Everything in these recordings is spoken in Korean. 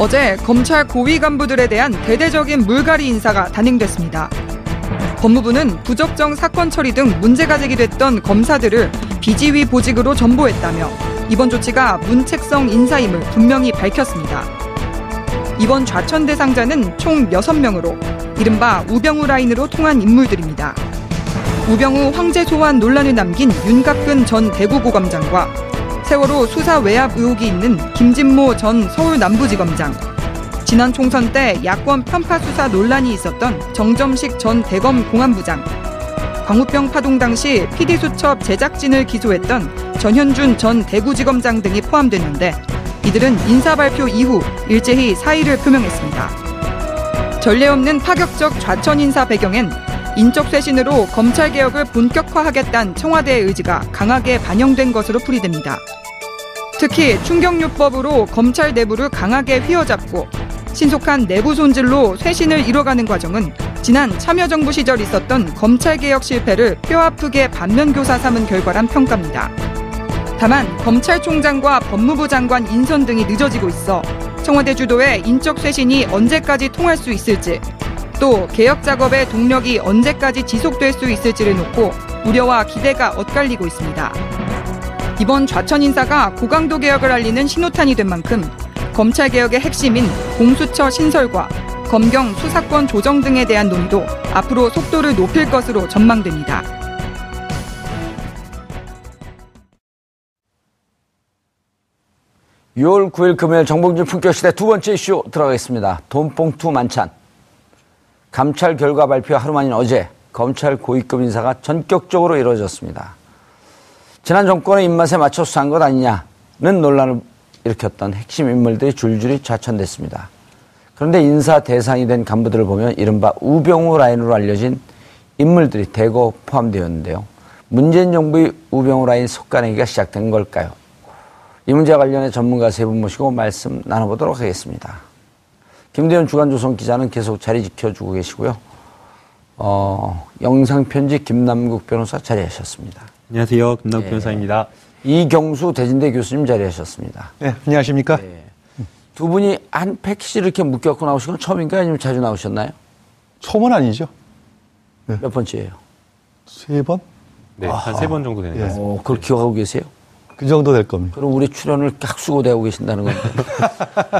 어제 검찰 고위 간부들에 대한 대대적인 물갈이 인사가 단행됐습니다. 법무부는 부적정 사건 처리 등 문제가 제기됐던 검사들을 비지위 보직으로 전보했다며 이번 조치가 문책성 인사임을 분명히 밝혔습니다. 이번 좌천 대상자는 총 6명으로 이른바 우병우 라인으로 통한 인물들입니다. 우병우 황제 소환 논란을 남긴 윤갑근 전 대구고검장과 세월호 수사 외압 의혹이 있는 김진모 전 서울 남부지검장, 지난 총선 때 야권 편파 수사 논란이 있었던 정점식 전 대검 공안부장, 광우병 파동 당시 PD수첩 제작진을 기소했던 전현준 전 대구지검장 등이 포함됐는데 이들은 인사 발표 이후 일제히 사의를 표명했습니다. 전례 없는 파격적 좌천 인사 배경엔 인적 쇄신으로 검찰 개혁을 본격화하겠다는 청와대의 의지가 강하게 반영된 것으로 풀이됩니다. 특히 충격요법으로 검찰 내부를 강하게 휘어잡고 신속한 내부 손질로 쇄신을 이뤄가는 과정은 지난 참여정부 시절 있었던 검찰개혁 실패를 뼈 아프게 반면교사 삼은 결과란 평가입니다. 다만 검찰총장과 법무부 장관 인선 등이 늦어지고 있어 청와대 주도의 인적 쇄신이 언제까지 통할 수 있을지 또 개혁 작업의 동력이 언제까지 지속될 수 있을지를 놓고 우려와 기대가 엇갈리고 있습니다. 이번 좌천 인사가 고강도 개혁을 알리는 신호탄이 된 만큼 검찰 개혁의 핵심인 공수처 신설과 검경 수사권 조정 등에 대한 논의도 앞으로 속도를 높일 것으로 전망됩니다. (6월 9일) 금요일 정봉준 품격시대 두 번째 이슈 들어가겠습니다 돈봉투 만찬 감찰 결과 발표 하루 만인 어제 검찰 고위급 인사가 전격적으로 이루어졌습니다. 지난 정권의 입맛에 맞춰 수사한 것 아니냐는 논란을 일으켰던 핵심 인물들이 줄줄이 좌천됐습니다. 그런데 인사 대상이 된 간부들을 보면 이른바 우병우 라인으로 알려진 인물들이 대거 포함되었는데요. 문재인 정부의 우병우 라인 속가내기가 시작된 걸까요? 이 문제와 관련해 전문가 세 분 모시고 말씀 나눠보도록 하겠습니다. 김대현 주간조선 기자는 계속 자리 지켜주고 계시고요. 어, 영상편지 김남국 변호사 자리하셨습니다. 안녕하세요. 김남 예. 변호사입니다. 이경수 대진대 교수님 자리하셨습니다. 네, 안녕하십니까? 네. 두 분이 한 패키지를 이렇게 묶여갖고 나오신 건 처음인가요? 아니면 자주 나오셨나요? 처음은 아니죠. 네. 몇 번째예요? 세 번? 네, 한 세 번 정도 되는 것 같습니다. 어, 그걸 기억하고 계세요? 그 정도 될 겁니다. 그럼 우리 출연을 깍 수고 대하고 계신다는 건데.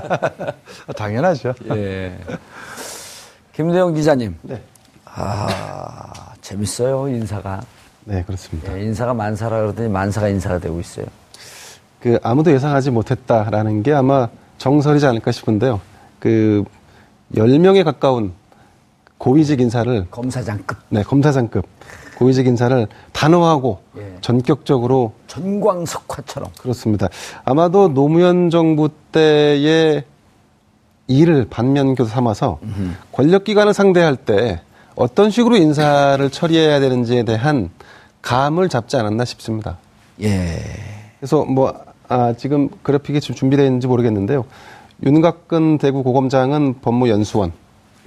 당연하죠. 예. 김대영 기자님. 네. 아, 재밌어요, 인사가. 네, 그렇습니다. 네, 인사가 만사라 그러더니 만사가 인사가 되고 있어요. 그 아무도 예상하지 못했다라는 게 아마 정설이지 않을까 싶은데요. 그 10명에 가까운 고위직 인사를 검사장급. 네, 검사장급. 고위직 인사를 단호하고 예. 전격적으로 전광석화처럼 그렇습니다. 아마도 노무현 정부 때의 일을 반면교사 삼아서 음흠. 권력 기관을 상대할 때 어떤 식으로 인사를 처리해야 되는지에 대한 감을 잡지 않았나 싶습니다. 예. 그래서 뭐, 아, 지금 그래픽이 좀 준비되어 있는지 모르겠는데요. 윤곽근 대구 고검장은 법무연수원,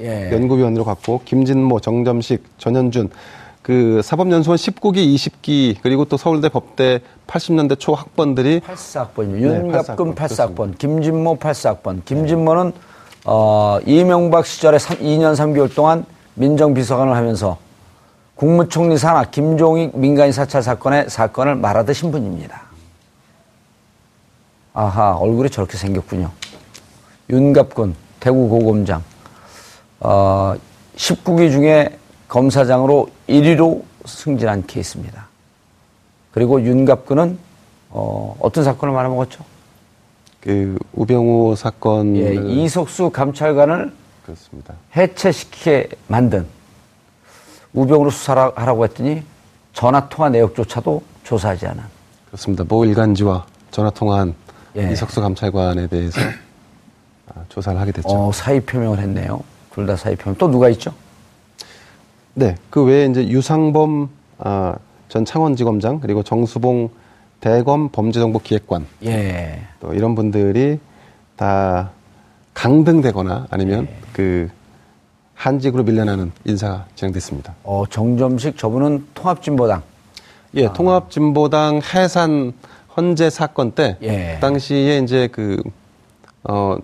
예. 연구위원으로 갔고, 김진모, 정점식, 전현준, 그 사법연수원 19기, 20기, 그리고 또 서울대 법대 80년대 초 학번들이 84학번이요. 윤갑근 네, 84학번, 김진모 84학번. 김진모는 어, 이명박 시절에 3, 2년 3개월 동안 민정비서관을 하면서 국무총리 산하 김종익 민간인 사찰 사건의 사건을 말하듯 신 분입니다. 아하, 얼굴이 저렇게 생겼군요. 윤갑군, 대구 고검장, 어, 19기 중에 검사장으로 1위로 승진한 케이스입니다. 그리고 윤갑군은 어, 어떤 사건을 말아먹었죠? 그 우병우 사건 예, 이석수 감찰관을 그렇습니다. 해체시키게 만든 우병우로 수사하라고 했더니 전화 통화 내역조차도 조사하지 않은 그렇습니다. 모 일간지와 전화 통화한 예. 이석수 감찰관에 대해서 아, 조사를 하게 됐죠. 어, 사의 표명을 했네요. 둘 다 사의 표명. 또 누가 있죠? 네, 그 외에 이제 유상범 아, 전 창원지검장 그리고 정수봉 대검 범죄정보기획관 예. 또 이런 분들이 다 강등되거나 아니면 예. 그 한직으로 밀려나는 인사가 진행됐습니다. 어, 정점식 저분은 통합진보당. 예, 통합진보당 해산 헌재 사건 때 예. 당시에 이제 그 어,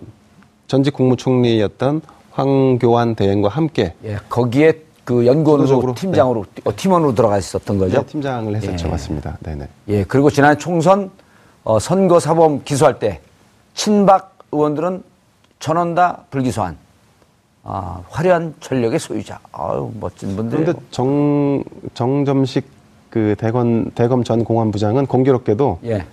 전직 국무총리였던 황교안 대행과 함께 예, 거기에 그 연구원으로 팀장으로 어, 팀원으로 들어가 있었던 거죠. 네, 팀장을 했었죠, 예. 맞습니다. 네네. 예, 그리고 지난 총선 어, 선거 사범 기소할 때 친박 의원들은 전원 다 불기소한 아, 화려한 전력의 소유자. 아유, 멋진 분들. 그런데 정 정점식 그 대검 대검 전 공안부장은 공교롭게도 예.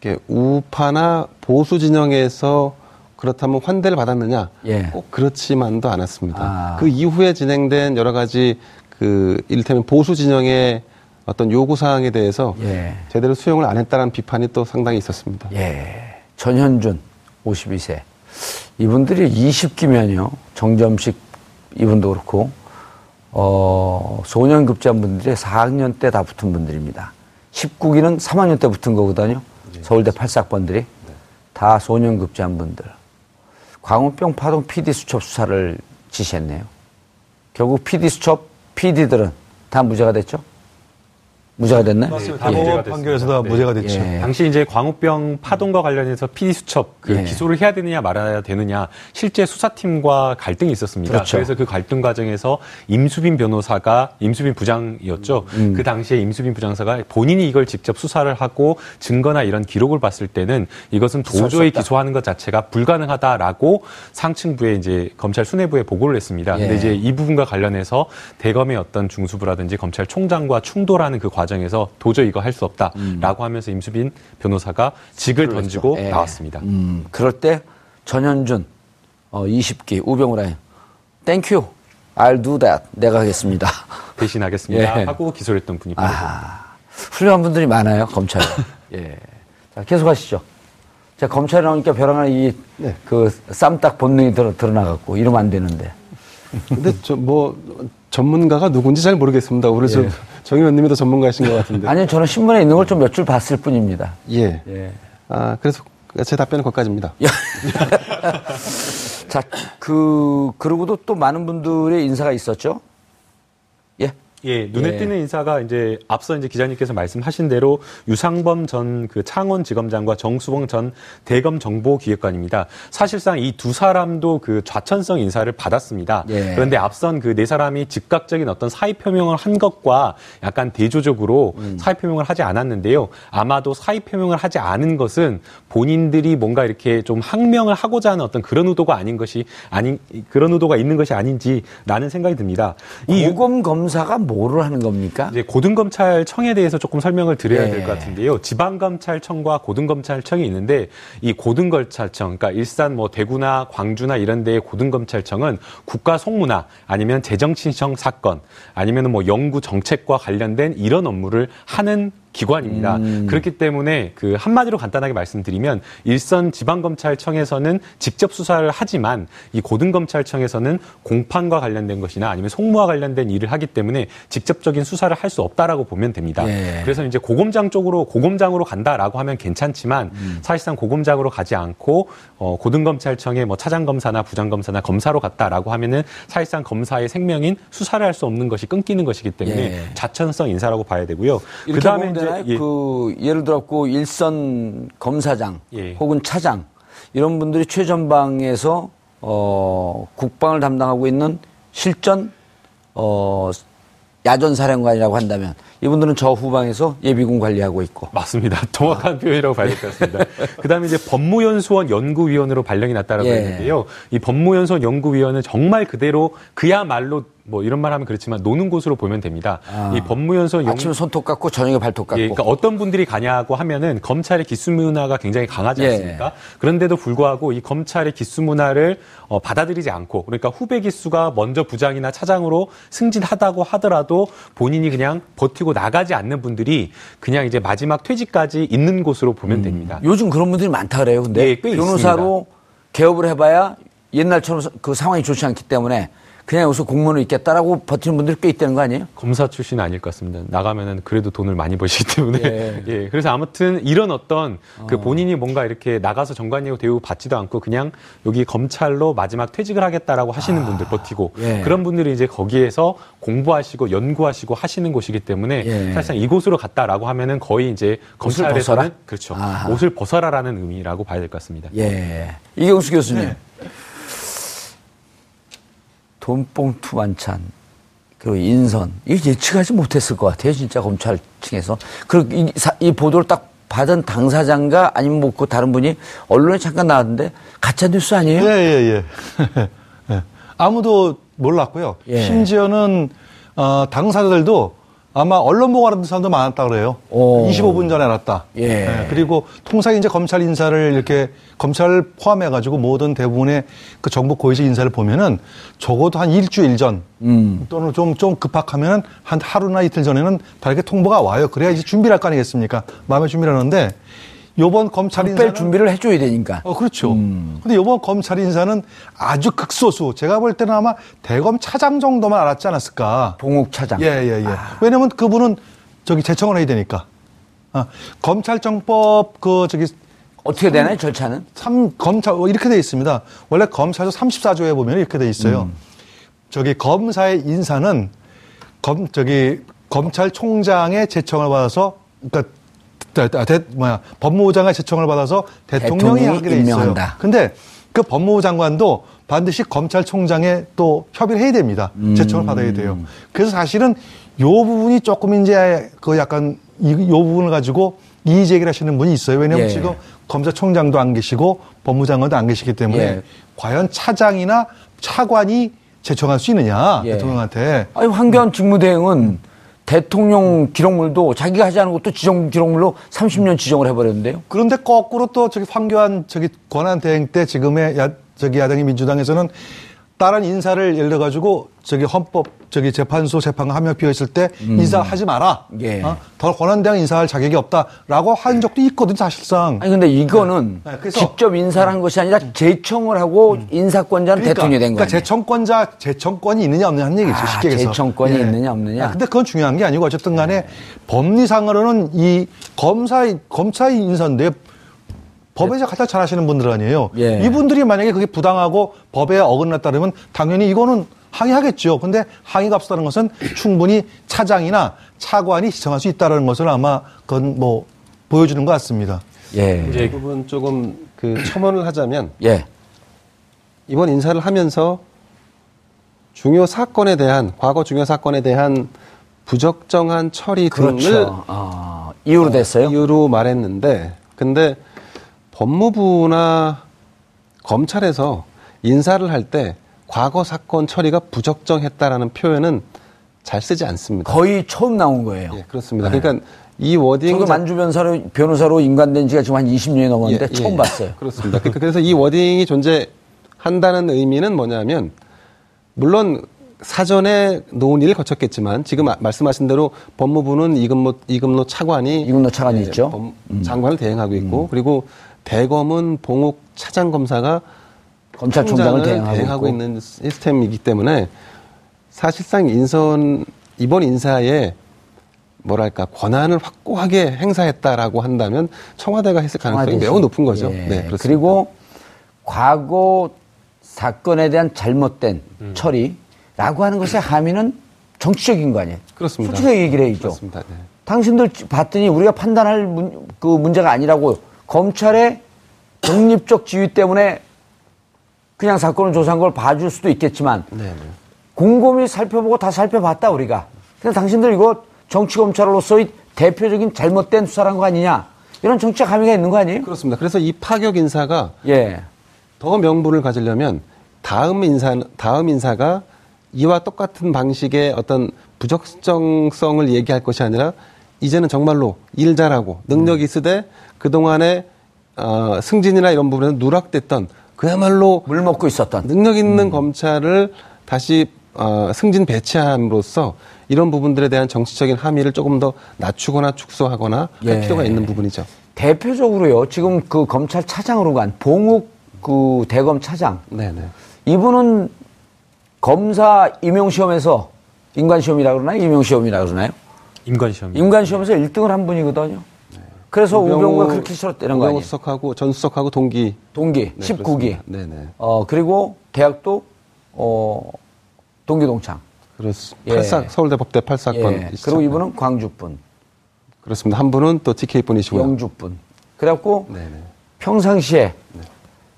이렇게 우파나 보수 진영에서 그렇다면 환대를 받았느냐? 예. 꼭 그렇지만도 않았습니다. 아. 그 이후에 진행된 여러 가지 그 이를테면 보수 진영의 어떤 요구 사항에 대해서 예. 제대로 수용을 안 했다는 비판이 또 상당히 있었습니다. 예. 전현준 52세. 이분들이 20기면요. 정점식 이분도 그렇고 어, 소년급제한 분들이 4학년 때 다 붙은 분들입니다. 19기는 3학년 때 붙은 거거든요. 서울대 8사학번들이 다 소년급제한 분들. 광우병 파동 PD 수첩 수사를 지시했네요. 결국 PD 수첩 PD들은 다 무죄가 됐죠? 무죄가 됐나요? 맞습니다. 예. 다 무죄가 대법원 판결에서 다 네. 무죄가 됐죠. 예. 당시 이제 광우병 파동과 관련해서 PD 수첩 그 예. 기소를 해야 되느냐 말아야 되느냐 실제 수사팀과 갈등이 있었습니다. 그렇죠. 그래서 그 갈등 과정에서 임수빈 변호사가 임수빈 부장이었죠. 음. 그 당시에 임수빈 부장사가 본인이 이걸 직접 수사를 하고 증거나 이런 기록을 봤을 때는 이것은 도저히. 기소하는 것 자체가 불가능하다라고 상층부에 이제 검찰 수뇌부에 보고를 했습니다. 예. 근데 이제 이 부분과 관련해서 대검의 어떤 중수부라든지 검찰총장과 충돌하는 그 과정 에서 도저히 이거 할 수 없다라고 하면서 임수빈 변호사가 직을 던지고 예. 나왔습니다. 음, 그럴 때 전현준 어, 20기 우병우라인 thank you I'll do that 내가 하겠습니다. 대신하겠습니다 예. 하고 기소를 했던 분이 아 훌륭한 분들이 많아요 검찰에. 예. 자 계속하시죠. 자 검찰에 나오니까 벼랑한 네. 이그 쌈닭 본능이 드러, 드러나갖고 이러면 안 되는데. 근데 저 뭐 전문가가 누군지 잘 모르겠습니다. 우리 저 정 의원님이 더 전문가이신 것 같은데. 아니요 저는 신문에 있는 걸 좀 몇 줄 봤을 뿐입니다. 예. 예. 아 그래서 제 답변은 거기까지입니다. 자, 그, 그러고도 또 많은 분들의 인사가 있었죠? 예. 예, 눈에 예. 띄는 인사가 이제 앞서 이제 기자님께서 말씀하신 대로 유상범 전 그 창원지검장과 정수봉 전 대검 정보기획관입니다. 사실상 이 두 사람도 그 좌천성 인사를 받았습니다. 예. 그런데 앞선 그 네 사람이 즉각적인 어떤 사의 표명을 한 것과 약간 대조적으로 음. 사의 표명을 하지 않았는데요. 아마도 사의 표명을 하지 않은 것은 본인들이 뭔가 이렇게 좀 항명을 하고자 하는 어떤 그런 의도가 아닌 것이 아닌 그런 의도가 있는 것이 아닌지라는 생각이 듭니다. 이 유- 고검 검사가 뭐를 하는 겁니까? 이제 고등검찰청에 대해서 조금 설명을 드려야 예. 될것 같은데요. 지방검찰청과 고등검찰청이 있는데 이 고등검찰청, 그러니까 일산 뭐 대구나 광주나 이런 데의 고등검찰청은 국가 송무나 아니면 재정 신청 사건 아니면 뭐 연구 정책과 관련된 이런 업무를 하는 기관입니다. 음. 그렇기 때문에 그 한마디로 간단하게 말씀드리면 일선 지방검찰청에서는 직접 수사를 하지만 이 고등검찰청에서는 공판과 관련된 것이나 아니면 송무와 관련된 일을 하기 때문에 직접적인 수사를 할 수 없다라고 보면 됩니다. 예. 그래서 이제 고검장 쪽으로 고검장으로 간다라고 하면 괜찮지만 음. 사실상 고검장으로 가지 않고 어, 고등검찰청의 뭐 차장검사나 부장검사나 검사로 갔다라고 하면은 사실상 검사의 생명인 수사를 할 수 없는 것이 끊기는 것이기 때문에 예. 좌천성 인사라고 봐야 되고요. 그다음에 되나요? 예. 그 예를 들었고 일선 검사장 예. 혹은 차장 이런 분들이 최전방에서 어, 국방을 담당하고 있는 실전 어, 야전 사령관이라고 한다면 이분들은 저 후방에서 예비군 관리하고 있고. 맞습니다. 정확한 아. 표현이라고 봐야 될 것 같습니다. 그 다음에 이제 법무연수원 연구위원으로 발령이 났다라고 예. 했는데요. 이 법무연수원 연구위원은 정말 그대로 그야말로 뭐 이런 말 하면 그렇지만 노는 곳으로 보면 됩니다. 아. 이 법무연수원 연... 아침 손톱 깎고 저녁에 발톱 깎고. 예, 그러니까 어떤 분들이 가냐고 하면은 검찰의 기수 문화가 굉장히 강하지 예. 않습니까? 예. 그런데도 불구하고 이 검찰의 기수 문화를 어, 받아들이지 않고 그러니까 후배 기수가 먼저 부장이나 차장으로 승진하다고 하더라도 본인이 그냥 버티고 나가지 않는 분들이 그냥 이제 마지막 퇴직까지 있는 곳으로 보면 음. 됩니다. 요즘 그런 분들이 많다 그래요. 근데 예, 변호사로 있습니다. 개업을 해봐야 옛날처럼 그 상황이 좋지 않기 때문에 그냥 여기서 공무원을 있겠다라고 버티는 분들이 꽤 있다는 거 아니에요? 검사 출신 아닐 것 같습니다. 나가면은 그래도 돈을 많이 버시기 때문에. 예. 예. 그래서 아무튼 이런 어떤 그 어. 본인이 뭔가 이렇게 나가서 정관이고 대우 받지도 않고 그냥 여기 검찰로 마지막 퇴직을 하겠다라고 하시는 아. 분들 버티고 예. 그런 분들이 이제 거기에서 공부하시고 연구하시고 하시는 곳이기 때문에 예. 사실상 이곳으로 갔다라고 하면은 거의 이제 검찰에서는 그렇죠. 아하. 옷을 벗어라라는 의미라고 봐야 될 것 같습니다. 예. 이경수 교수님. 네. 돈봉투 만찬 그리고 인선 이거 예측하지 못했을 것 같아요 진짜 검찰 층에서 그리고 이, 이 보도를 딱 받은 당사자인가 아니면 뭐 그 다른 분이 언론에 잠깐 나왔는데 가짜 뉴스 아니에요? 예예예. 예, 예. 예. 아무도 몰랐고요. 예. 심지어는 어, 당사자들도 아마 언론 보고 알았던 사람도 많았다 그래요. 오. 25분 전에 알았다. 예. 네. 그리고 통상 이제 검찰 인사를 이렇게 검찰 포함해 가지고 모든 대부분의 그 정부 고위직 인사를 보면은 적어도 한 일주일 전 음. 또는 좀, 좀 급박하면은 한 하루나 이틀 전에는 다 이렇게 통보가 와요. 그래야 이제 준비를 할 거 아니겠습니까? 마음의 준비를 하는데 요번 검찰 인사는 준비를 해줘야 되니까. 어 그렇죠. 음. 근데 요번 검찰 인사는 아주 극소수. 제가 볼 때는 아마 대검 차장 정도만 알았지 않았을까. 봉욱 차장. 예예 예, 예. 아. 왜냐면 그분은 저기 제청을 해야 되니까. 아, 검찰정법 그 저기 어떻게 되나요 절차는? 삼 검찰 어, 이렇게 돼 있습니다. 원래 검찰조 34조에 보면 이렇게 돼 있어요. 음. 저기 검사의 인사는 검 저기 검찰총장의 제청을 받아서 그러니까 아, 대, 뭐야 법무부 장관 제청을 받아서 대통령이, 대통령이 하게 돼 있어요. 임명한다. 근데 그 법무부 장관도 반드시 검찰총장에 또 협의를 해야 됩니다. 음. 제청을 받아야 돼요. 그래서 사실은 요 부분이 조금 이제 그 약간 이, 요 부분을 가지고 이의 제기를 하시는 분이 있어요. 왜냐하면 예. 지금 검사총장도 안 계시고 법무장관도 안 계시기 때문에 예. 과연 차장이나 차관이 제청할 수 있느냐 예. 대통령한테. 아니 황교안 직무대행은 대통령 기록물도 자기가 하지 않은 것도 지정 기록물로 30년 지정을 해버렸는데요. 그런데 거꾸로 또 저기 황교안 저기 권한 대행 때 지금의 야, 저기 야당이 민주당에서는 다른 인사를 예를 들어가지고 저기 헌법 저기 재판소 재판관 한 명 비어 있을 때 음. 인사하지 마라. 예. 어? 더 권한대행 인사할 자격이 없다라고 한 적도 있거든 사실상. 아니 근데 이거는 네. 네. 직접 인사를 한 것이 아니라 제청을 하고 음. 인사권자는 그러니까, 대통령이 된 거예요. 그러니까 제청권자 제청권이 있느냐 없느냐 하는 얘기죠. 아, 쉽게 해서. 제청권이 예. 있느냐 없느냐. 아, 근데 그건 중요한 게 아니고 어쨌든 간에 네. 법리상으로는 이 검사의 검사의 인사인데 법에서 가장 잘하시는 분들 아니에요. 예. 이분들이 만약에 그게 부당하고 법에 어긋났다면 당연히 이거는 항의하겠죠. 근데 항의가 없었다는 것은 충분히 차장이나 차관이 시청할 수 있다는 것을 아마 그건 뭐 보여주는 것 같습니다. 예. 이제 그 부분 조금 그 첨언을 하자면 예. 이번 인사를 하면서 중요 사건에 대한 과거 중요 사건에 대한 부적정한 처리 그렇죠. 등을 아, 이유로 됐어요. 어, 이유로 말했는데 근데 법무부나 검찰에서 인사를 할 때 과거 사건 처리가 부적정했다라는 표현은 잘 쓰지 않습니다. 거의 처음 나온 거예요. 예, 그렇습니다. 네. 그러니까 이 워딩 저도 만주 변사로 변호사로 인간된 지가 지금 한 20년이 넘었는데 예, 예, 처음 봤어요. 그렇습니다. 그러니까 그래서 이 워딩이 존재한다는 의미는 뭐냐면 물론 사전에 논의를 거쳤겠지만 지금 말씀하신 대로 법무부는 이금노 이금노 차관이 이금노 차관이 예, 있죠. 법, 음. 장관을 대행하고 있고 음. 그리고 대검은 봉욱 차장 검사가 검찰총장을 대행하고, 대행하고 있는 시스템이기 때문에 사실상 인선 이번 인사에 뭐랄까 권한을 확고하게 행사했다라고 한다면 청와대가 했을 가능성이. 매우 높은 거죠. 예. 네, 그렇습니다. 그리고 과거 사건에 대한 잘못된 음. 처리라고 하는 것의 함의는 정치적인 거 아니에요? 그렇습니다. 솔직하게 얘기를 해야죠. 그렇습니다. 네. 당신들 봤더니 우리가 판단할 문, 그 문제가 아니라고 검찰의 독립적 지위 때문에 그냥 사건을 조사한 걸 봐줄 수도 있겠지만 네네. 곰곰이 살펴보고 다 살펴봤다 우리가. 근데 당신들 이거 정치 검찰로서의 대표적인 잘못된 수사란 거 아니냐? 이런 정치적 함의가 있는 거 아니에요? 그렇습니다. 그래서 이 파격 인사가 예. 더 명분을 가지려면 다음 인사 다음 인사가 이와 똑같은 방식의 어떤 부적정성을 얘기할 것이 아니라 이제는 정말로 일 잘하고 능력이 있으되 그동안에 어, 승진이나 이런 부분에서 누락됐던 그야말로 물 먹고 있었던 능력 있는 음. 검찰을 다시 어, 승진 배치함으로써 이런 부분들에 대한 정치적인 함의를 조금 더 낮추거나 축소하거나 예. 할 필요가 있는 부분이죠. 대표적으로요. 지금 그 검찰 차장으로 간 봉욱 그 대검 차장. 네네. 이분은 검사 임용 시험에서 인관 시험이라 그러나요? 임용 시험이라 그러나요? 인관 시험. 인관 시험에서 1등을 한 분이거든요. 그래서 우병우가 그렇게 싫었다는 거 아니에요? 수석하고 전 수석하고 동기. 동기 네, 19기. 네 네. 어 그리고 대학도 어 동기 동창. 그렇습니다. 예. 팔사 서울대 법대 8사건. 예. 그리고 이분은 광주 분. 그렇습니다. 한 분은 또 TK 분이시고요. 영주 분. 그래갖고 네네. 평상시에 네.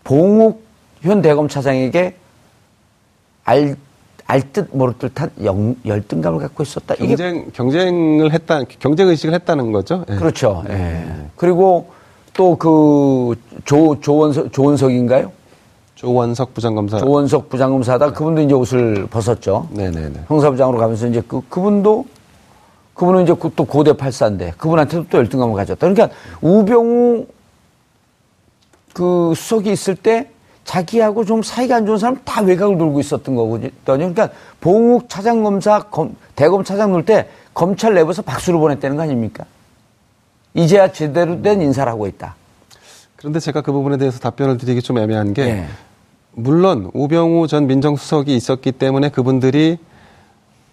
봉욱 현 대검 차장에게 알 알듯 모를 듯한 영, 열등감을 갖고 있었다. 경쟁 이게... 경쟁을 했다 경쟁 의식을 했다는 거죠. 예. 그렇죠. 예. 네. 그리고 또 그 조 조원석 조원석인가요? 조원석 부장검사. 조원석 부장검사다. 네. 그분도 이제 옷을 벗었죠. 네네네. 형사부장으로 가면서 이제 그 그분도 그분은 이제 또 고대 팔사인데 그분한테도 또 열등감을 가졌다. 그러니까 우병우 그 수석이 있을 때 자기하고 좀 사이가 안 좋은 사람 다 외곽을 돌고 있었던 거거든요. 그러니까 봉욱 차장검사 검, 대검 차장 놀 때 검찰 내부에서 박수를 보냈다는 거 아닙니까? 이제야 제대로 된 인사를 하고 있다. 그런데 제가 그 부분에 대해서 답변을 드리기 좀 애매한 게 네. 물론 우병우 전 민정수석이 있었기 때문에 그분들이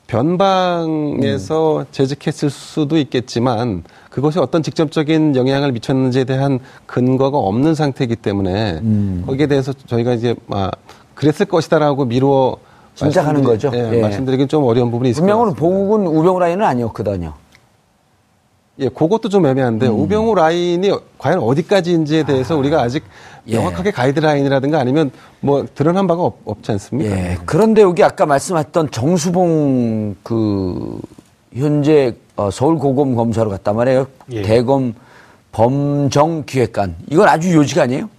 변방에서 음. 재직했을 수도 있겠지만 그것이 어떤 직접적인 영향을 미쳤는지에 대한 근거가 없는 상태이기 때문에 음. 거기에 대해서 저희가 이제 막 그랬을 것이다라고 미루어 짐작하는 거죠. 예, 예. 말씀드리긴 좀 어려운 부분이 있습니다. 분명으로 보국은 우병우 라인은 아니었거든요. 예, 그것도 좀 애매한데 음. 우병우 라인이 과연 어디까지인지에 대해서 아. 우리가 아직 예. 명확하게 가이드라인이라든가 아니면 뭐 드러난 바가 없, 지 않습니까? 예. 그런데 여기 아까 말씀하셨던 정수봉 그 현재 어, 서울 고검 검사로 갔단 말이에요. 예. 대검 범정기획관. 이건 아주 요지가 아니에요?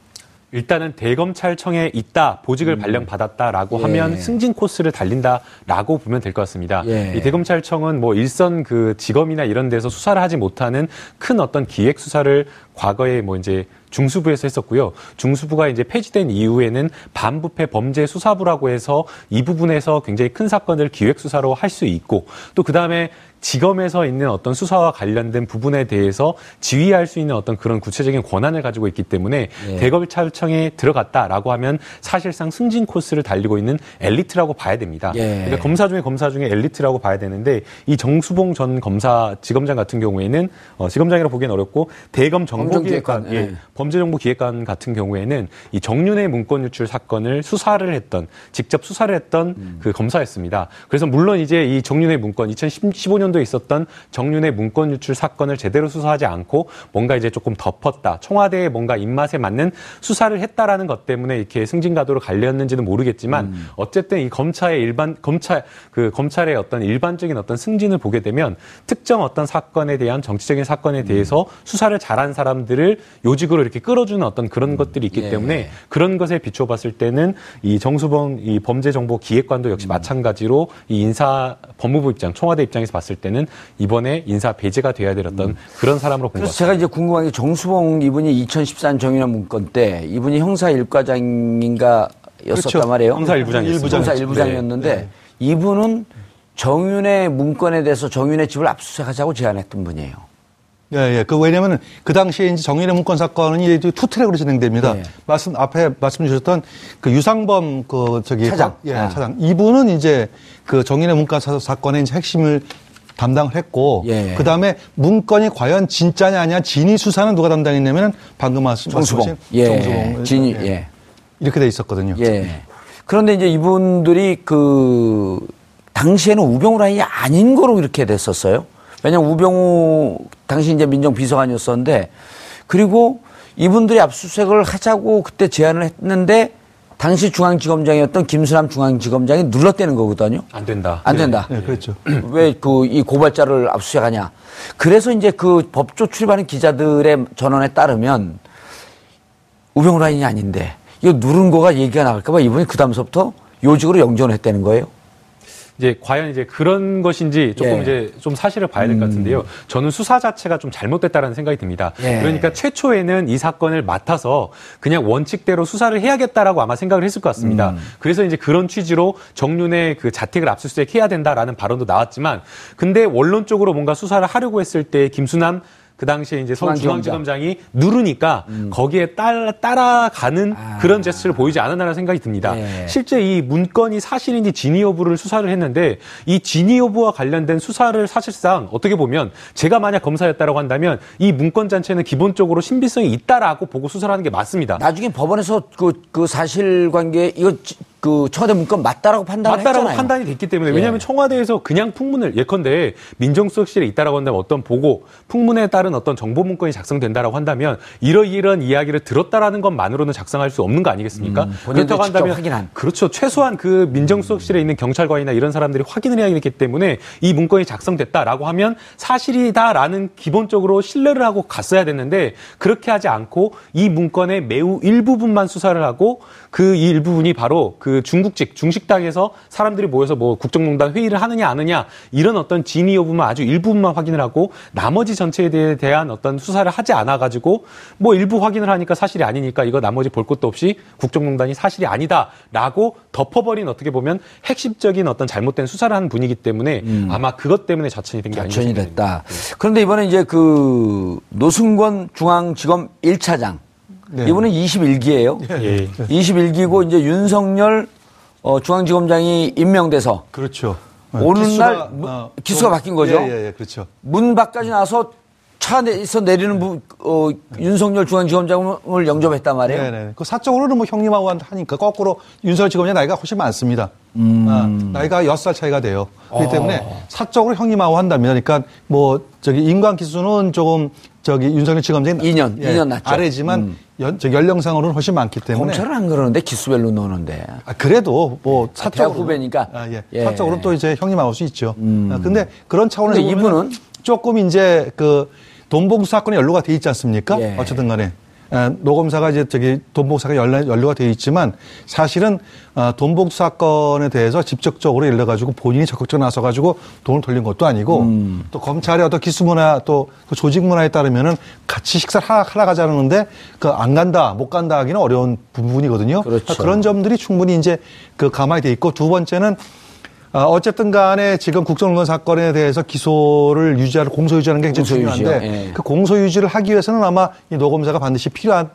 일단은 대검찰청에 있다 보직을 음. 발령받았다라고 예. 하면 승진 코스를 달린다라고 보면 될 것 같습니다. 예. 이 대검찰청은 뭐 일선 그 지검이나 이런 데서 수사를 하지 못하는 큰 어떤 기획 수사를 과거에 뭐 이제 중수부에서 했었고요. 중수부가 이제 폐지된 이후에는 반부패 범죄 수사부라고 해서 이 부분에서 굉장히 큰 사건을 기획 수사로 할 수 있고 또 그다음에 지검에서 있는 어떤 수사와 관련된 부분에 대해서 지휘할 수 있는 어떤 그런 구체적인 권한을 가지고 있기 때문에 네. 대검찰청에 들어갔다라고 하면 사실상 승진 코스를 달리고 있는 엘리트라고 봐야 됩니다. 네. 그러니까 검사 중에 검사 중에 엘리트라고 봐야 되는데 이 정수봉 전 검사 지검장 같은 경우에는 어, 지검장이라 보기엔 어렵고 대검 정 보기획관 예, 네. 범죄정보기획관 같은 경우에는 이 정윤의 문건 유출 사건을 수사를 했던 직접 수사를 했던 음. 그 검사였습니다. 그래서 물론 이제 이 정윤의 문건 2015년 2014년도에 있었던 정윤의 문건 유출 사건을 제대로 수사하지 않고 뭔가 이제 조금 덮었다. 청와대의 뭔가 입맛에 맞는 수사를 했다라는 것 때문에 이렇게 승진가도로 갈렸는지는 모르겠지만 음. 어쨌든 이 검찰의 일반 검찰 그 검찰의 어떤 일반적인 어떤 승진을 보게 되면 특정 어떤 사건에 대한 정치적인 사건에 대해서 음. 수사를 잘한 사람 들을 요직으로 이렇게 끌어주는 어떤 그런 음. 것들이 있기 예. 때문에 그런 것에 비춰봤을 때는 이 정수봉 이 범죄정보 기획관도 역시 음. 마찬가지로 이 인사 법무부 입장 청와대 입장에서 봤을 때는 이번에 인사 배제가 돼야 되었던 음. 그런 사람으로 본것 같습니다. 제가 이제 궁금한 게 정수봉 이분이 2014년 정윤아 문건 때 이분이 형사 일과장인가 였었단 그렇죠. 말이에요. 형사 일부장이었습니다. 형사 일부장이었는데 네. 이분은 정윤회 문건에 대해서 정윤회 집을 압수수색하자고 제안했던 분이에요. 예, 예. 그, 왜냐면, 그 당시에 이제 정윤회 문건 사건은 이제 two track으로 진행됩니다. 예. 말씀, 앞에 말씀 주셨던 그 유상범 그, 저기. 차장. 예, 아. 차장. 이분은 이제 그 정윤회 문건 사건의 이제 핵심을 담당을 했고 예. 그다음에 문건이 과연 진짜냐 아니냐 진위 수사는 누가 담당했냐면 방금 말씀하신 예. 정수봉 진위 예. 예. 이렇게 돼 있었거든요. 예. 그런데 이제 이분들이 그 당시에는 우병우 라인이 아닌 거로 이렇게 됐었어요. 왜냐면 우병우 당시 이제 민정비서관이었었는데 그리고 이분들이 압수수색을 하자고 그때 제안을 했는데 당시 중앙지검장이었던 김수남 중앙지검장이 눌렀대는 거거든요. 안 된다. 안 된다. 네, 그렇죠. 왜 그 이 고발자를 압수수색하냐. 그래서 이제 그 법조 출입하는 기자들의 전원에 따르면 우병우 라인이 아닌데 이거 누른 거가 얘기가 나갈까봐 이분이 그 다음서부터 요직으로 영전을 했다는 거예요. 이제 과연 이제 그런 것인지 조금 예. 이제 좀 사실을 봐야 될 것 같은데요. 저는 수사 자체가 좀 잘못됐다라는 생각이 듭니다. 예. 그러니까 최초에는 이 사건을 맡아서 그냥 원칙대로 수사를 해야겠다라고 아마 생각을 했을 것 같습니다. 그래서 이제 그런 취지로 정윤의 그 자택을 압수수색 해야 된다라는 발언도 나왔지만 근데 원론적으로 뭔가 수사를 하려고 했을 때 김수남 그 당시에 이제 서울중앙지검장이 누르니까 거기에 따라, 따라가는 그런 제스처를 보이지 않았나라는 생각이 듭니다. 예. 실제 이 문건이 사실인지 진위 여부를 수사를 했는데 이 진위 여부와 관련된 수사를 사실상 어떻게 보면 제가 만약 검사였다라고 한다면 이 문건 자체는 기본적으로 신비성이 있다라고 보고 수사를 하는 게 맞습니다. 나중에 법원에서 그, 그 사실관계 이거 지- 그 청와대 문건 맞다라고 판단을 맞다라고 했잖아요. 판단이 됐기 때문에 예. 왜냐하면 청와대에서 그냥 풍문을 예컨대 민정수석실에 있다라고 한다면 어떤 보고 풍문에 따른 어떤 정보 문건이 작성된다라고 한다면 이러이러한 이야기를 들었다라는 것만으로는 작성할 수 없는 거 아니겠습니까? 음, 본인들이 직접 확인한. 그렇죠. 최소한 그 민정수석실에 있는 경찰관이나 이런 사람들이 확인을 해야 되기 때문에 이 문건이 작성됐다라고 하면 사실이다라는 기본적으로 신뢰를 하고 갔어야 됐는데 그렇게 하지 않고 이 문건의 매우 일부분만 수사를 하고 그 일부분이 바로 그 중국직 중식당에서 사람들이 모여서 뭐 국정농단 회의를 하느냐 안 하느냐 이런 어떤 진위 여부만 아주 일부분만 확인을 하고 나머지 전체에 대한 어떤 수사를 하지 않아 가지고 뭐 일부 확인을 하니까 사실이 아니니까 이거 나머지 볼 것도 없이 국정농단이 사실이 아니다라고 덮어버린 어떻게 보면 핵심적인 어떤 잘못된 수사를 하는 분이기 때문에 아마 그것 때문에 자천이 된게 생각이 듭니다. 됐다. 그런데 이번에 이제 그 노승권 중앙지검 1차장 네. 이분은 21기예요. 예. 21기고 이제 윤석열 어, 중앙지검장이 임명돼서 그렇죠. 오는 기수가, 날 무- 어, 기수가 좀- 바뀐 거죠? 예, 예, 예, 그렇죠. 문 밖까지 나서 차에서 내리는 부, 어, 윤석열 중앙지검장을 영접했단 말이에요. 네네. 그 사적으로는 뭐 형님하고 하니까 거꾸로 윤석열 지검장 나이가 훨씬 많습니다. 음. 아, 나이가 6살 차이가 돼요. 그렇기 어. 때문에 사적으로 형님하고 한다면 그러니까 뭐 저기 인간 기수는 조금 저기 윤석열 지검장이 이 년, 예, 이년 낮죠. 음. 아래지만 연, 저 연령상으로는 훨씬 많기 때문에 검찰은 안 그러는데 기수별로 넣는데. 아, 그래도 뭐 대학 사적으로 후배니까. 아, 예. 예. 사적으로 또 이제 형님하고 수 있죠. 아, 근데 그런 차원에서 근데 이분은? 조금 이제 그 돈봉투 사건이 연루가 돼 있지 않습니까? 예. 어쨌든 간에. 아, 노검사가 이제 저기 연루, 연루가 돼 있지만 사실은 아, 돈봉투 사건에 대해서 직접적으로 일러 가지고 본인이 적극적으로 나서 가지고 돈을 돌린 것도 아니고 음. 또 검찰의 어떤 기수 문화 또 그 조직 문화에 따르면은 같이 식사를 하러, 하러 가자는데 그 안 간다 못 간다 하기는 어려운 부분이거든요. 그렇죠. 그러니까 그런 점들이 충분히 이제 그 가만히 돼 있고 두 번째는 아, 어쨌든 간에 지금 국정농단 사건에 대해서 기소를 유지하는 공소 유지하는 게 굉장히 공소 중요한데. 예. 그 공소 유지를 하기 위해서는 아마 이 노검사가 반드시 필요한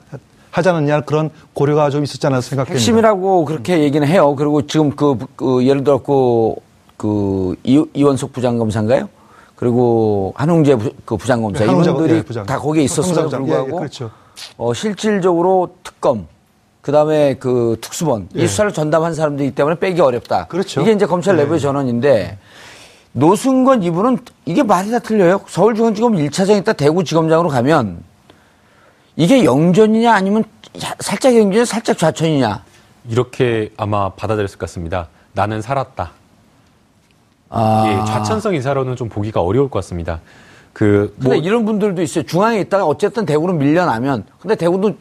하지 않느냐 그런 고려가 좀 있었지 않나 생각됩니다. 핵심이라고 그렇게 얘기는 해요. 그리고 지금 그, 그 예를 들어 그, 그 이, 이원석 부장검사인가요? 그리고 한홍재 부, 그 부장검사 네, 이분들이 예, 부장. 다 거기에 있었음에도 한홍재 부장. 불구하고 예, 예, 그렇죠. 어, 실질적으로 특검 그다음에 그 특수본 이 예. 수사를 전담한 사람들이기 때문에 빼기 어렵다. 그렇죠. 이게 이제 검찰 내부의 전원인데 노승건 이분은 이게 말이 다 틀려요. 서울중앙지검 1차장 있다 대구지검장으로 가면 이게 영전이냐 아니면 살짝 영전이냐 살짝 좌천이냐. 이렇게 아마 받아들였을 것 같습니다. 나는 살았다. 아. 예, 좌천성 인사로는 좀 보기가 어려울 것 같습니다. 그, 근데 뭐, 이런 분들도 있어요. 중앙에 있다가 어쨌든 대구로 밀려나면 근데 대구도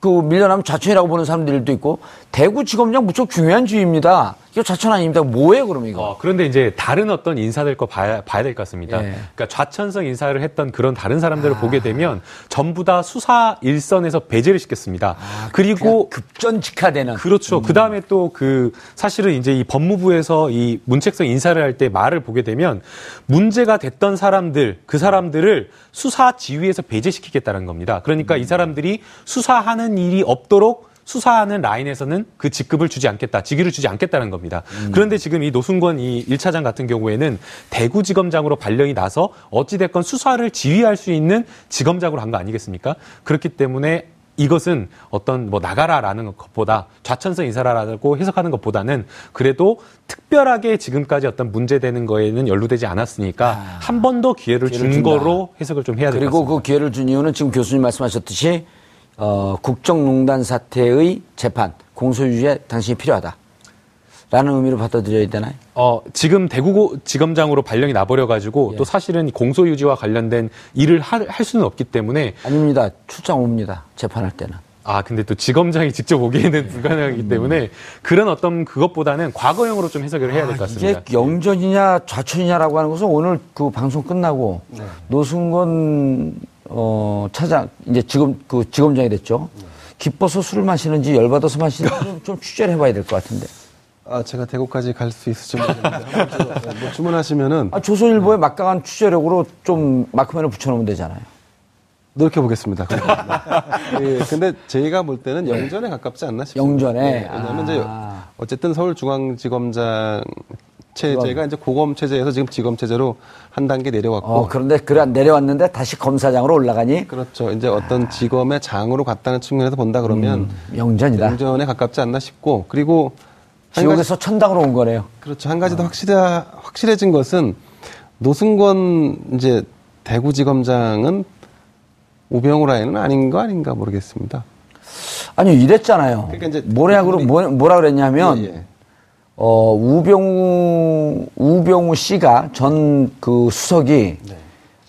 그 밀려나면 좌천이라고 보는 사람들도 있고 대구지검장 무척 중요한 주의입니다. 이거 좌천 아닙니다. 뭐예요 그럼 이거? 어, 그런데 이제 다른 어떤 인사들 거 봐야, 봐야 될 것 같습니다. 예. 그러니까 좌천성 인사를 했던 그런 다른 사람들을 보게 되면 전부 다 수사 일선에서 배제를 시켰습니다. 그리고 급전직하되는 그렇죠. 그 다음에 또 그 사실은 이제 이 법무부에서 이 문책성 인사를 할 때 말을 보게 되면 문제가 됐던 사람들 그 사람들을 수사 지휘에서 배제시키겠다는 겁니다. 그러니까 이 사람들이 수사하는 일이 없도록 수사하는 라인에서는 그 직급을 주지 않겠다, 직위를 주지 않겠다는 겁니다. 그런데 지금 이 노승권 이 1차장 같은 경우에는 대구지검장으로 발령이 나서 어찌됐건 수사를 지휘할 수 있는 지검장으로 한거 아니겠습니까? 그렇기 때문에 이것은 어떤 뭐 나가라라는 것보다 좌천성 인사라고 해석하는 것보다는 그래도 특별하게 지금까지 어떤 문제되는 거에는 연루되지 않았으니까 한번 더 기회를, 기회를 준 준다. 거로 해석을 좀 해야 될것 그리고 같습니다. 그 기회를 준 이유는 지금 교수님 말씀하셨듯이 어, 국정농단 사태의 재판, 공소유지에 당신이 필요하다. 라는 의미로 받아들여야 되나요? 어, 지금 대구 지검장으로 발령이 나버려가지고 예. 또 사실은 공소유지와 관련된 일을 할, 할 수는 없기 때문에 아닙니다. 출장 옵니다. 재판할 때는. 아, 근데 또 지검장이 직접 오기에는 불가능하기 음. 때문에 그런 어떤 그것보다는 과거형으로 좀 해석을 해야 될 것 같습니다. 이게 영전이냐 좌천이냐라고 하는 것은 오늘 그 방송 끝나고 네. 노승건 어, 차장 이제 지검 그 지검장이 됐죠. 네. 기뻐서 술을 마시는지 열받아서 마시는지 좀, 좀 취재를 해봐야 될 것 같은데. 아, 제가 대구까지 갈 수 있을지 모르겠는데. 뭐 주문하시면은. 아, 조선일보에 막강한 취재력으로 좀 마크맨을 붙여놓으면 되잖아요. 노력해보겠습니다. 예, 근데 저희가 볼 때는 영전에 가깝지 않나 싶습니다. 영전에? 네, 왜냐하면 아. 이제 어쨌든 서울중앙지검장 체제가 이제 고검 체제에서 지금 지검 체제로 한 단계 내려왔고. 어, 그런데 그래 내려왔는데 다시 검사장으로 올라가니? 그렇죠. 이제 어떤 지검의 장으로 갔다는 측면에서 본다 그러면 음, 영전이다. 영전에 가깝지 않나 싶고 그리고 지옥에서 가지, 천당으로 온 거네요. 그렇죠. 한 가지 더 확실해, 확실해진 것은 노승건 이제 대구지검장은 우병우 라인은 아닌 거 아닌가 모르겠습니다. 아니요, 이랬잖아요. 그러니까 이제 뭐라, 그 뭐, 뭐라 그랬냐면, 예, 예. 어, 우병우, 우병우 씨가 전 그 수석이 네.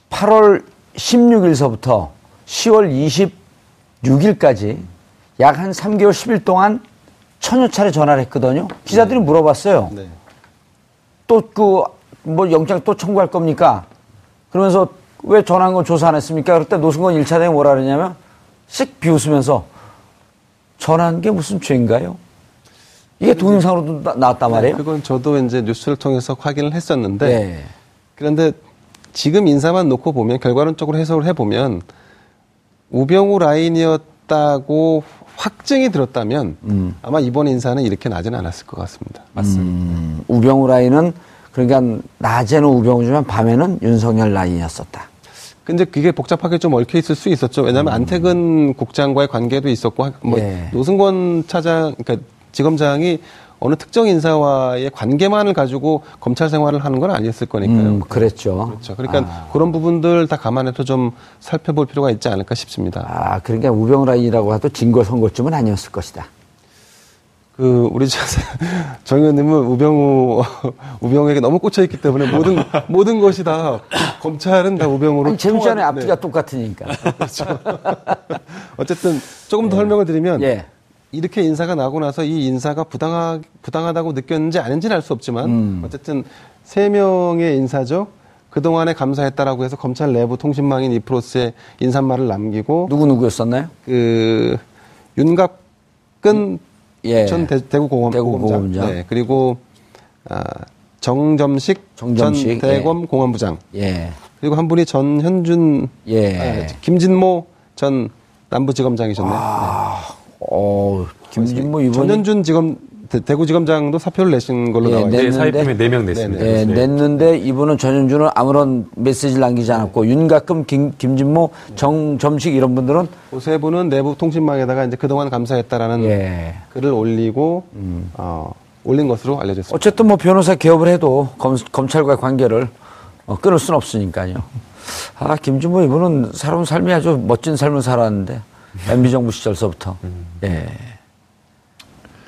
8월 16일서부터 10월 26일까지 약 한 3개월 10일 동안 천여 차례 전화를 했거든요. 기자들이 네. 물어봤어요. 네. 또그 뭐 영장 또 청구할 겁니까? 그러면서 왜 전화한 건 조사 안 했습니까? 그럴 때 노승건 1차 대행 뭐라 그러냐면 씩 비웃으면서 전화한 게 무슨 죄인가요? 이게 동영상으로도 나, 나왔단 말이에요. 네, 그건 저도 이제 뉴스를 통해서 확인을 했었는데 네. 그런데 지금 인사만 놓고 보면 결과론적으로 해석을 해보면 우병우 라인이었다고 확증이 들었다면 음. 아마 이번 인사는 이렇게 나지는 않았을 것 같습니다. 맞습니다. 음, 우병우 라인은 그러니까 낮에는 우병우지만 밤에는 윤석열 라인이었었다. 근데 그게 복잡하게 좀 얽혀 있을 수 있었죠. 왜냐하면 음. 안태근 국장과의 관계도 있었고, 뭐 예. 노승권 차장, 그러니까 지검장이 어느 특정 인사와의 관계만을 가지고 검찰 생활을 하는 건 아니었을 거니까요. 음, 그랬죠. 그렇죠. 그러니까 아. 그런 부분들 다 감안해서 좀 살펴볼 필요가 있지 않을까 싶습니다. 아, 그러니까 우병 라인이라고 해도 진거 선거쯤은 아니었을 것이다. 그 우리 정 의원님은 우병우 우병우에게 너무 꽂혀 있기 때문에 모든 모든 것이 다 검찰은 다 우병우로 재무장의 앞뒤가 네. 똑같으니까. 그렇죠. 어쨌든 조금 더 네. 설명을 드리면 예. 이렇게 인사가 나고 나서 이 인사가 부당하, 부당하다고 느꼈는지 아닌지는 알 수 없지만 음. 어쨌든 세 명의 인사죠. 그동안에 감사했다라고 해서 검찰 내부 통신망인 이프로스에 인사말을 남기고 누구 누구였었나요? 그 윤갑근 예. 전 대, 구 공업, 대구 공업장. 네. 그리고 아, 정점식, 정점식 전 대검 예. 공안부장. 예. 그리고 한 분이 전현준 예. 아, 김진모 전 남부지검장이셨네요. 아, 네. 어, 김진모 이번 전현준 지검 대구지검장도 사표를 내신 걸로 예, 나와 있는데 네, 사입팀에 4명 냈습니다. 네, 네. 냈는데 이분은 전현준은 아무런 메시지를 남기지 않았고 네. 윤가끔, 김, 김진모, 정점식 이런 분들은 그세 분은 내부 통신망에다가 이제 그동안 감사했다라는 예. 글을 올리고 음. 어, 올린 것으로 알려졌습니다. 어쨌든 뭐 변호사 개업을 해도 검, 검찰과의 관계를 어, 끊을 수는 없으니까요. 아 김진모 이분은 사람 삶이 아주 멋진 삶을 살았는데 MB 정부 시절서부터. 음. 예.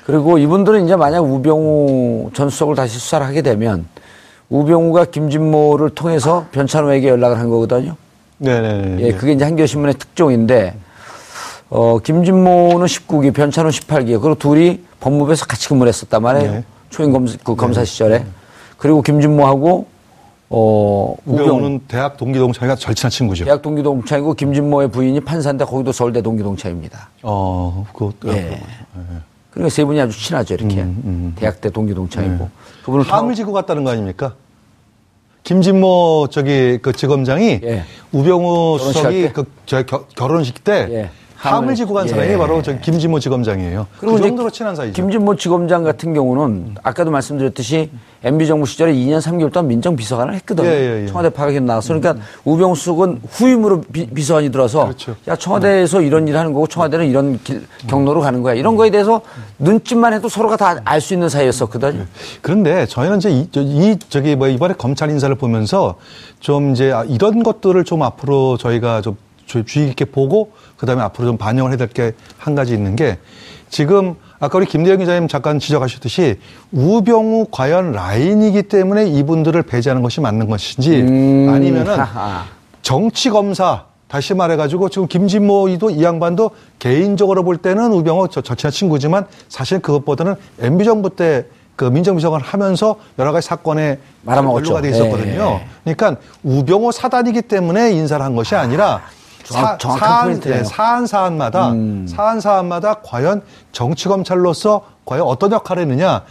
그리고 이분들은 이제 만약 우병우 전 수석을 다시 수사를 하게 되면 우병우가 김진모를 통해서 변찬호에게 연락을 한 거거든요. 네네. 예, 그게 이제 한겨신문의 특종인데, 어, 김진모는 19기, 변찬호 18기, 그리고 둘이 법무부에서 같이 근무를 했었단 말이에요. 네. 초임 검, 그 검사 시절에. 그리고 김진모하고 어, 우병우는 대학 동기 동창이가 절친한 친구죠. 대학 동기 동창이고 김진모의 부인이 판사인데 거기도 서울대 동기 동창입니다. 어, 그것도. 예. 예. 그러니까 세 분이 아주 친하죠, 이렇게. 음, 음, 음. 대학 때 동기 동창이고. 네. 그분을 함을 지고 갔다는 거 아닙니까? 김진모 저기 그 지검장이 예. 우병우 수석이 그 저 결혼식 때 예. 함을 지고 간 사람이 예. 바로 저 김진모 지검장이에요. 그리고 그 정도로 친한 사이죠. 김진모 지검장 같은 경우는 아까도 말씀드렸듯이 MB 정부 시절에 2년 3개월 동안 민정비서관을 했거든요. 예, 예, 예. 청와대 파견 나와서 그러니까 음. 우병수은 후임으로 비, 서관이 들어서 그렇죠. 야 청와대에서 이런 일을 하는 거고 청와대는 이런 길, 경로로 가는 거야. 이런 거에 대해서 눈짓만 해도 서로가 다 알 수 있는 사이였었거든요. 네. 그런데 저희는 이제 이, 이 저기 뭐 이번에 검찰 인사를 보면서 좀 이제 이런 것들을 좀 앞으로 저희가 좀 주의 깊게 보고 그다음에 앞으로 좀 반영을 해야 될 게 한 가지 있는 게 지금 아까 우리 김대영 기자님 잠깐 지적하셨듯이 우병우 과연 라인이기 때문에 이분들을 배제하는 것이 맞는 것인지 음, 아니면은 정치 검사 다시 말해가지고 지금 김진모이도 이 양반도 개인적으로 볼 때는 우병우 저, 저 친한 친구지만 사실 그것보다는 MB 정부 때 그 민정비서관을 하면서 여러 가지 사건에 연루가 돼 있었거든요. 네. 그러니까 우병우 사단이기 때문에 인사를 한 것이 아니라 사, 사안, 네, 사안 사안마다 음. 사안 사안마다 과연 정치 검찰로서 과연 어떤 역할을 했느냐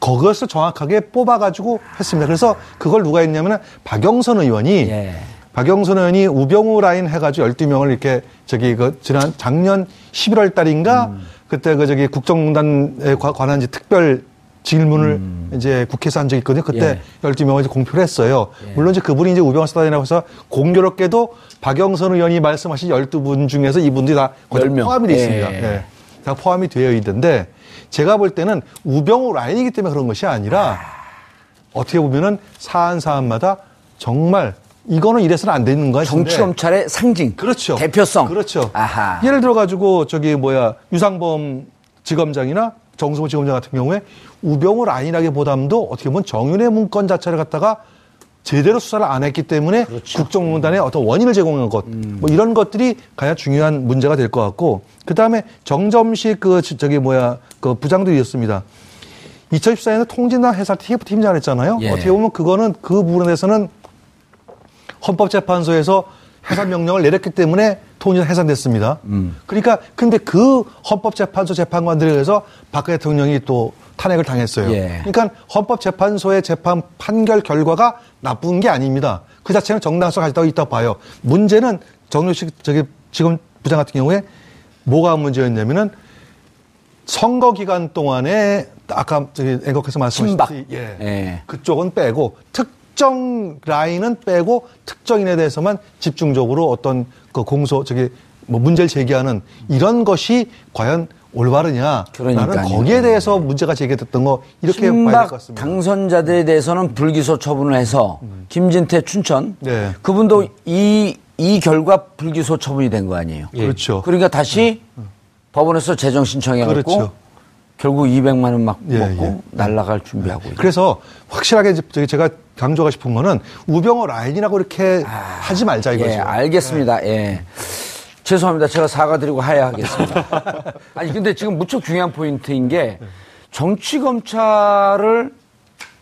그것을 정확하게 뽑아가지고 했습니다. 그래서 그걸 누가 했냐면 박영선 의원이 예. 박영선 의원이 우병우 라인 해가지고 12명을 이렇게 저기 그 지난 작년 11월 달인가 음. 그때 그 저기 국정농단에 관한 특별 질문을 음. 이제 국회에서 한 적이 있거든요. 그때 예. 12명을 이제 공표를 했어요. 예. 물론 이제 그분이 이제 우병우 사단이라고 해서 공교롭게도 박영선 의원이 말씀하신 12분 중에서 이분들이 다 포함이 되어 있습니다. 예. 예. 다 포함이 되어 있는데 제가 볼 때는 우병우 라인이기 때문에 그런 것이 아니라 아. 어떻게 보면은 사안 사안마다 정말 이거는 이래서는 안 되는 거야. 정치 검찰의 상징. 그렇죠. 대표성. 그렇죠. 아하. 예를 들어 가지고 저기 뭐야 유상범 지검장이나 정승호 지검장 같은 경우에 우병을 아니라기보담도 어떻게 보면 정윤의 문건 자체를 갖다가 제대로 수사를 안 했기 때문에 그렇죠. 국정농단의 어떤 원인을 제공한 것, 음. 뭐 이런 것들이 가장 중요한 문제가 될 것 같고, 그 다음에 정점식 그 저기 뭐야 그 부장들이었습니다. 2014년에 통진당 해설 TF 팀장을 했잖아요. 예. 어떻게 보면 그거는 그 부분에서는 헌법재판소에서 해산 명령을 내렸기 때문에 통일은 해산됐습니다. 음. 그러니까 근데 그 헌법재판소 재판관들에 의해서 박근혜 대통령이 또 탄핵을 당했어요. 예. 그러니까 헌법재판소의 재판 판결 결과가 나쁜 게 아닙니다. 그 자체는 정당성 가지고 있다고 봐요. 문제는 정유식 저기 지금 부장 같은 경우에 뭐가 문제였냐면은 선거 기간 동안에 아까 저기 앵커께서 말씀하신 예. 예. 그쪽은 빼고 특 특정 라인은 빼고 특정인에 대해서만 집중적으로 어떤 그 공소 저기 뭐 문제를 제기하는 이런 것이 과연 올바르냐? 그러니까 거기에 대해서 문제가 제기됐던 거 이렇게 봐야 될 것 같습니다. 당선자들에 대해서는 불기소 처분을 해서 음. 김진태 춘천 네. 그분도 이이 결과 불기소 처분이 된 거 아니에요? 예. 그렇죠. 그러니까 다시 음. 법원에서 재정 신청해갖고 그렇죠. 결국 200만 원막 예, 먹고 예. 날라갈 준비하고. 있는. 그래서 확실하게 제가 강조하고 싶은 거는 우병호 라인이라고 이렇게 아, 하지 말자 이거죠. 예, 알겠습니다. 예. 예. 죄송합니다. 제가 사과드리고 하야하겠습니다. 아니 근데 지금 무척 중요한 포인트인 게 정치 검찰을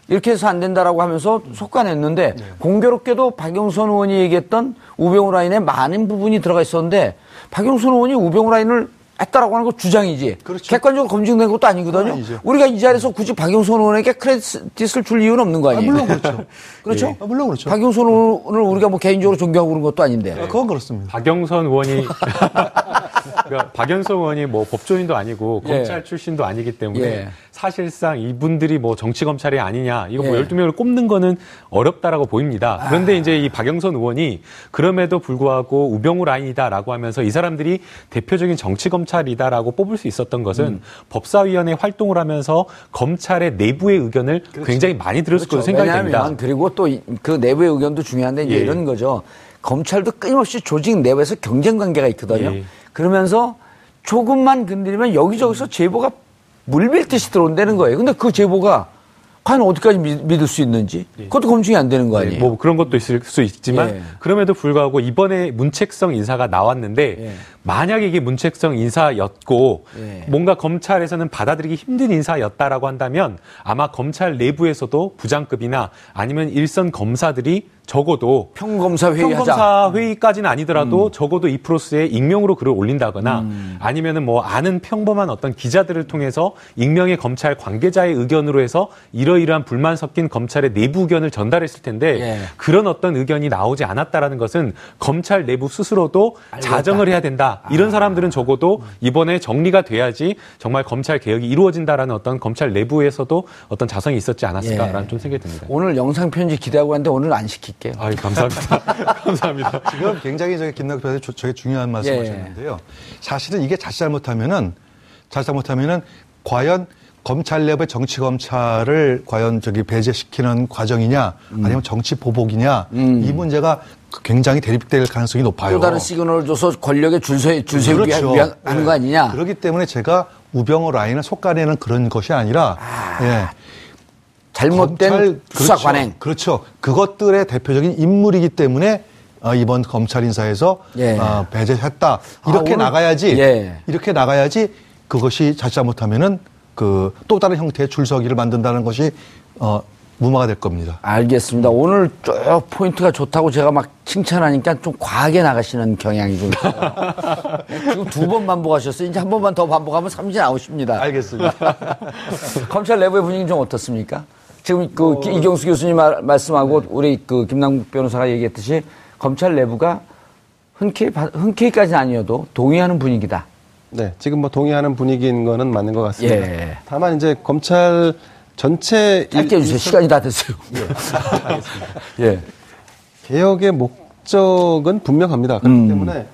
이렇게 해서 안 된다라고 하면서 속아냈는데 네. 공교롭게도 박영선 의원이 얘기했던 우병우 라인에 많은 부분이 들어가 있었는데 박영선 의원이 우병우 라인을 했다라고 하는 거 주장이지. 그렇죠. 객관적으로 검증된 것도 아니거든요. 아니죠. 우리가 이 자리에서 굳이 박영선 의원에게 크레딧을 줄 이유는 없는 거 아니에요? 아, 물론 그렇죠. 그렇죠? 예. 아, 물론 그렇죠. 박영선 의원을 우리가 뭐 개인적으로 존경하고 그런 것도 아닌데. 아, 그건 그렇습니다. 박영선 의원이 그러니까 박영선 의원이 뭐 법조인도 아니고 예. 검찰 출신도 아니기 때문에 예. 사실상 이분들이 뭐 정치 검찰이 아니냐 이거 뭐 예. 12명을 꼽는 거는 어렵다라고 보입니다. 그런데 아. 이제 이 박영선 의원이 그럼에도 불구하고 우병우 라인이다라고 하면서 이 사람들이 대표적인 정치 검찰이다라고 뽑을 수 있었던 것은 음. 법사위원회 활동을 하면서 검찰의 내부의 의견을 그렇죠. 굉장히 많이 들었을 그렇죠. 거로 생각이 됩니다. 그리고 또 그 내부의 의견도 중요한데 이제 예. 이런 거죠. 검찰도 끊임없이 조직 내부에서 경쟁 관계가 있거든요. 예. 그러면서 조금만 건드리면 여기저기서 제보가 물밀듯이 들어온다는 거예요. 근데 그 제보가 과연 어디까지 믿 을 수 있는지 예. 그것도 검증이 안 되는 거 예, 아니에요? 뭐 그런 것도 있을 수 있지만 예. 그럼에도 불구하고 이번에 문책성 인사가 나왔는데 예. 만약에 이게 문책성 인사였고 예. 뭔가 검찰에서는 받아들이기 힘든 인사였다라고 한다면 아마 검찰 내부에서도 부장급이나 아니면 일선 검사들이 적어도 평검사 회의 평검사 회의까지는 아니더라도 음. 적어도 이 프로스에 익명으로 글을 올린다거나 음. 아니면은 뭐 아는 평범한 어떤 기자들을 통해서 익명의 검찰 관계자의 의견으로 해서 이러이러한 불만 섞인 검찰의 내부 의견을 전달했을 텐데 예. 그런 어떤 의견이 나오지 않았다라는 것은 검찰 내부 스스로도 알겠다. 자정을 해야 된다. 이런 사람들은 적어도 이번에 정리가 돼야지 정말 검찰 개혁이 이루어진다라는 어떤 검찰 내부에서도 어떤 자성이 있었지 않았을까라는 예. 좀 생각이 듭니다. 오늘 영상 편지 기대하고 왔는데 오늘 안 시키 드릴게요. 아, 감사합니다. 감사합니다. 지금 굉장히 저기 김남국 변호사 저게 중요한 말씀하셨는데요. 예. 사실은 이게 자칫 잘못하면은 자칫 잘못하면은 과연 검찰 내부의 정치 검찰을 과연 저기 배제시키는 과정이냐 음. 아니면 정치 보복이냐 음. 이 문제가 굉장히 대립될 가능성이 높아요. 또 다른 시그널을 줘서 권력의 줄세 줄세우기 그렇죠. 위한 네. 하는 거 아니냐. 그렇기 때문에 제가 우병호 라인을 속가내는 그런 것이 아니라 아, 예. 잘못된 검찰, 수사 그렇죠. 관행. 그렇죠. 그것들의 대표적인 인물이기 때문에 어, 이번 검찰 인사에서 예. 어, 배제했다. 이렇게 아, 나가야지. 예. 이렇게 나가야지 그것이 자칫 잘못하면은 그 또 다른 형태의 줄서기를 만든다는 것이 어, 무마가 될 겁니다. 알겠습니다. 오늘 쭉 포인트가 좋다고 제가 막 칭찬하니까 좀 과하게 나가시는 경향이 좀 있어요. 지금 두 번 반복하셨어요. 이제 한 번만 더 반복하면 삼진 아웃입니다. 알겠습니다. 검찰 내부의 분위기는 좀 어떻습니까? 지금 그 어... 이경수 교수님 말, 말씀하고 네. 우리 그 김남국 변호사가 얘기했듯이 검찰 내부가 흔쾌히, 흔쾌히까지는 아니어도 동의하는 분위기다. 네, 지금 뭐 동의하는 분위기인 거는 맞는 것 같습니다. 예. 다만 이제 검찰 전체 짧게 해주세요. 시간이 다 됐어요. 예. 예. 개혁의 목적은 분명합니다. 그렇기 음. 때문에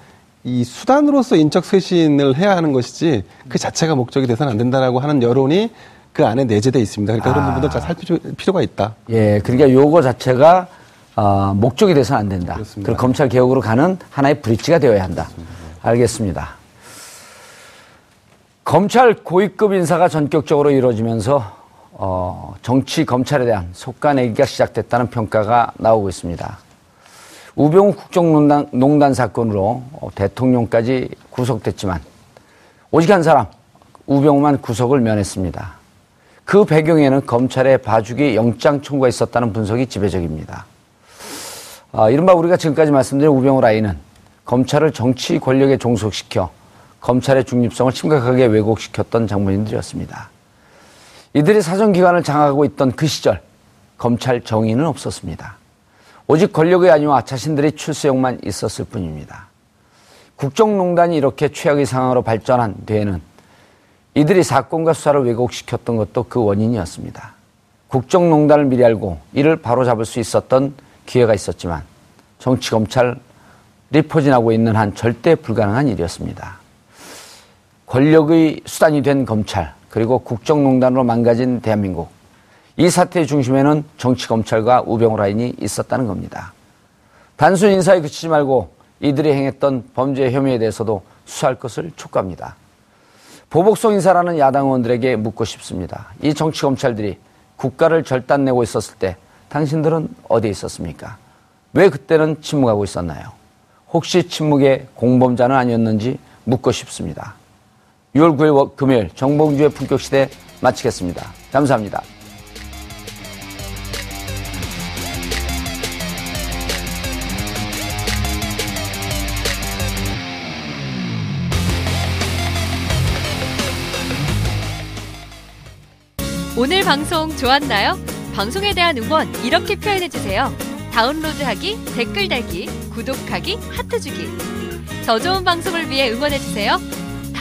이 수단으로서 인적 쇄신을 해야 하는 것이지 그 자체가 목적이 돼서는 안 된다라고 하는 여론이 그 안에 내재돼 있습니다. 그러니까 아. 그런 부분들 잘 살필 필요가 있다. 예, 그러니까 요거 자체가 어, 목적이 돼서는 안 된다. 그렇습니다. 그리고 검찰 개혁으로 가는 하나의 브릿지가 되어야 한다. 그렇습니다. 알겠습니다. 검찰 고위급 인사가 전격적으로 이루어지면서 어, 정치 검찰에 대한 속가내기가 시작됐다는 평가가 나오고 있습니다. 우병우 국정농단 농단 사건으로 어, 대통령까지 구속됐지만 오직 한 사람 우병우만 구속을 면했습니다. 그 배경에는 검찰의 봐주기 영장 청구가 있었다는 분석이 지배적입니다. 아, 이른바 우리가 지금까지 말씀드린 우병우 라인은 검찰을 정치 권력에 종속시켜 검찰의 중립성을 심각하게 왜곡시켰던 장본인들이었습니다. 이들이 사정기관을 장악하고 있던 그 시절 검찰 정의는 없었습니다. 오직 권력의 안위와 자신들의 출세욕만 있었을 뿐입니다. 국정농단이 이렇게 최악의 상황으로 발전한 뒤에는 이들이 사건과 수사를 왜곡시켰던 것도 그 원인이었습니다. 국정농단을 미리 알고 이를 바로잡을 수 있었던 기회가 있었지만 정치 검찰이 포진하고 있는 한 절대 불가능한 일이었습니다. 권력의 수단이 된 검찰, 그리고 국정농단으로 망가진 대한민국. 이 사태의 중심에는 정치 검찰과 우병우 라인이 있었다는 겁니다. 단순 인사에 그치지 말고 이들이 행했던 범죄 혐의에 대해서도 수사할 것을 촉구합니다. 보복성 인사라는 야당 의원들에게 묻고 싶습니다. 이 정치 검찰들이 국가를 절단내고 있었을 때 당신들은 어디에 있었습니까? 왜 그때는 침묵하고 있었나요? 혹시 침묵의 공범자는 아니었는지 묻고 싶습니다. 6월 9일 금요일 정봉주의 품격시대 마치겠습니다. 감사합니다. 오늘 방송 좋았나요? 방송에 대한 응원 이렇게 표현해주세요. 다운로드하기, 댓글 달기, 구독하기, 하트 주기. 더 좋은 방송을 위해 응원해주세요.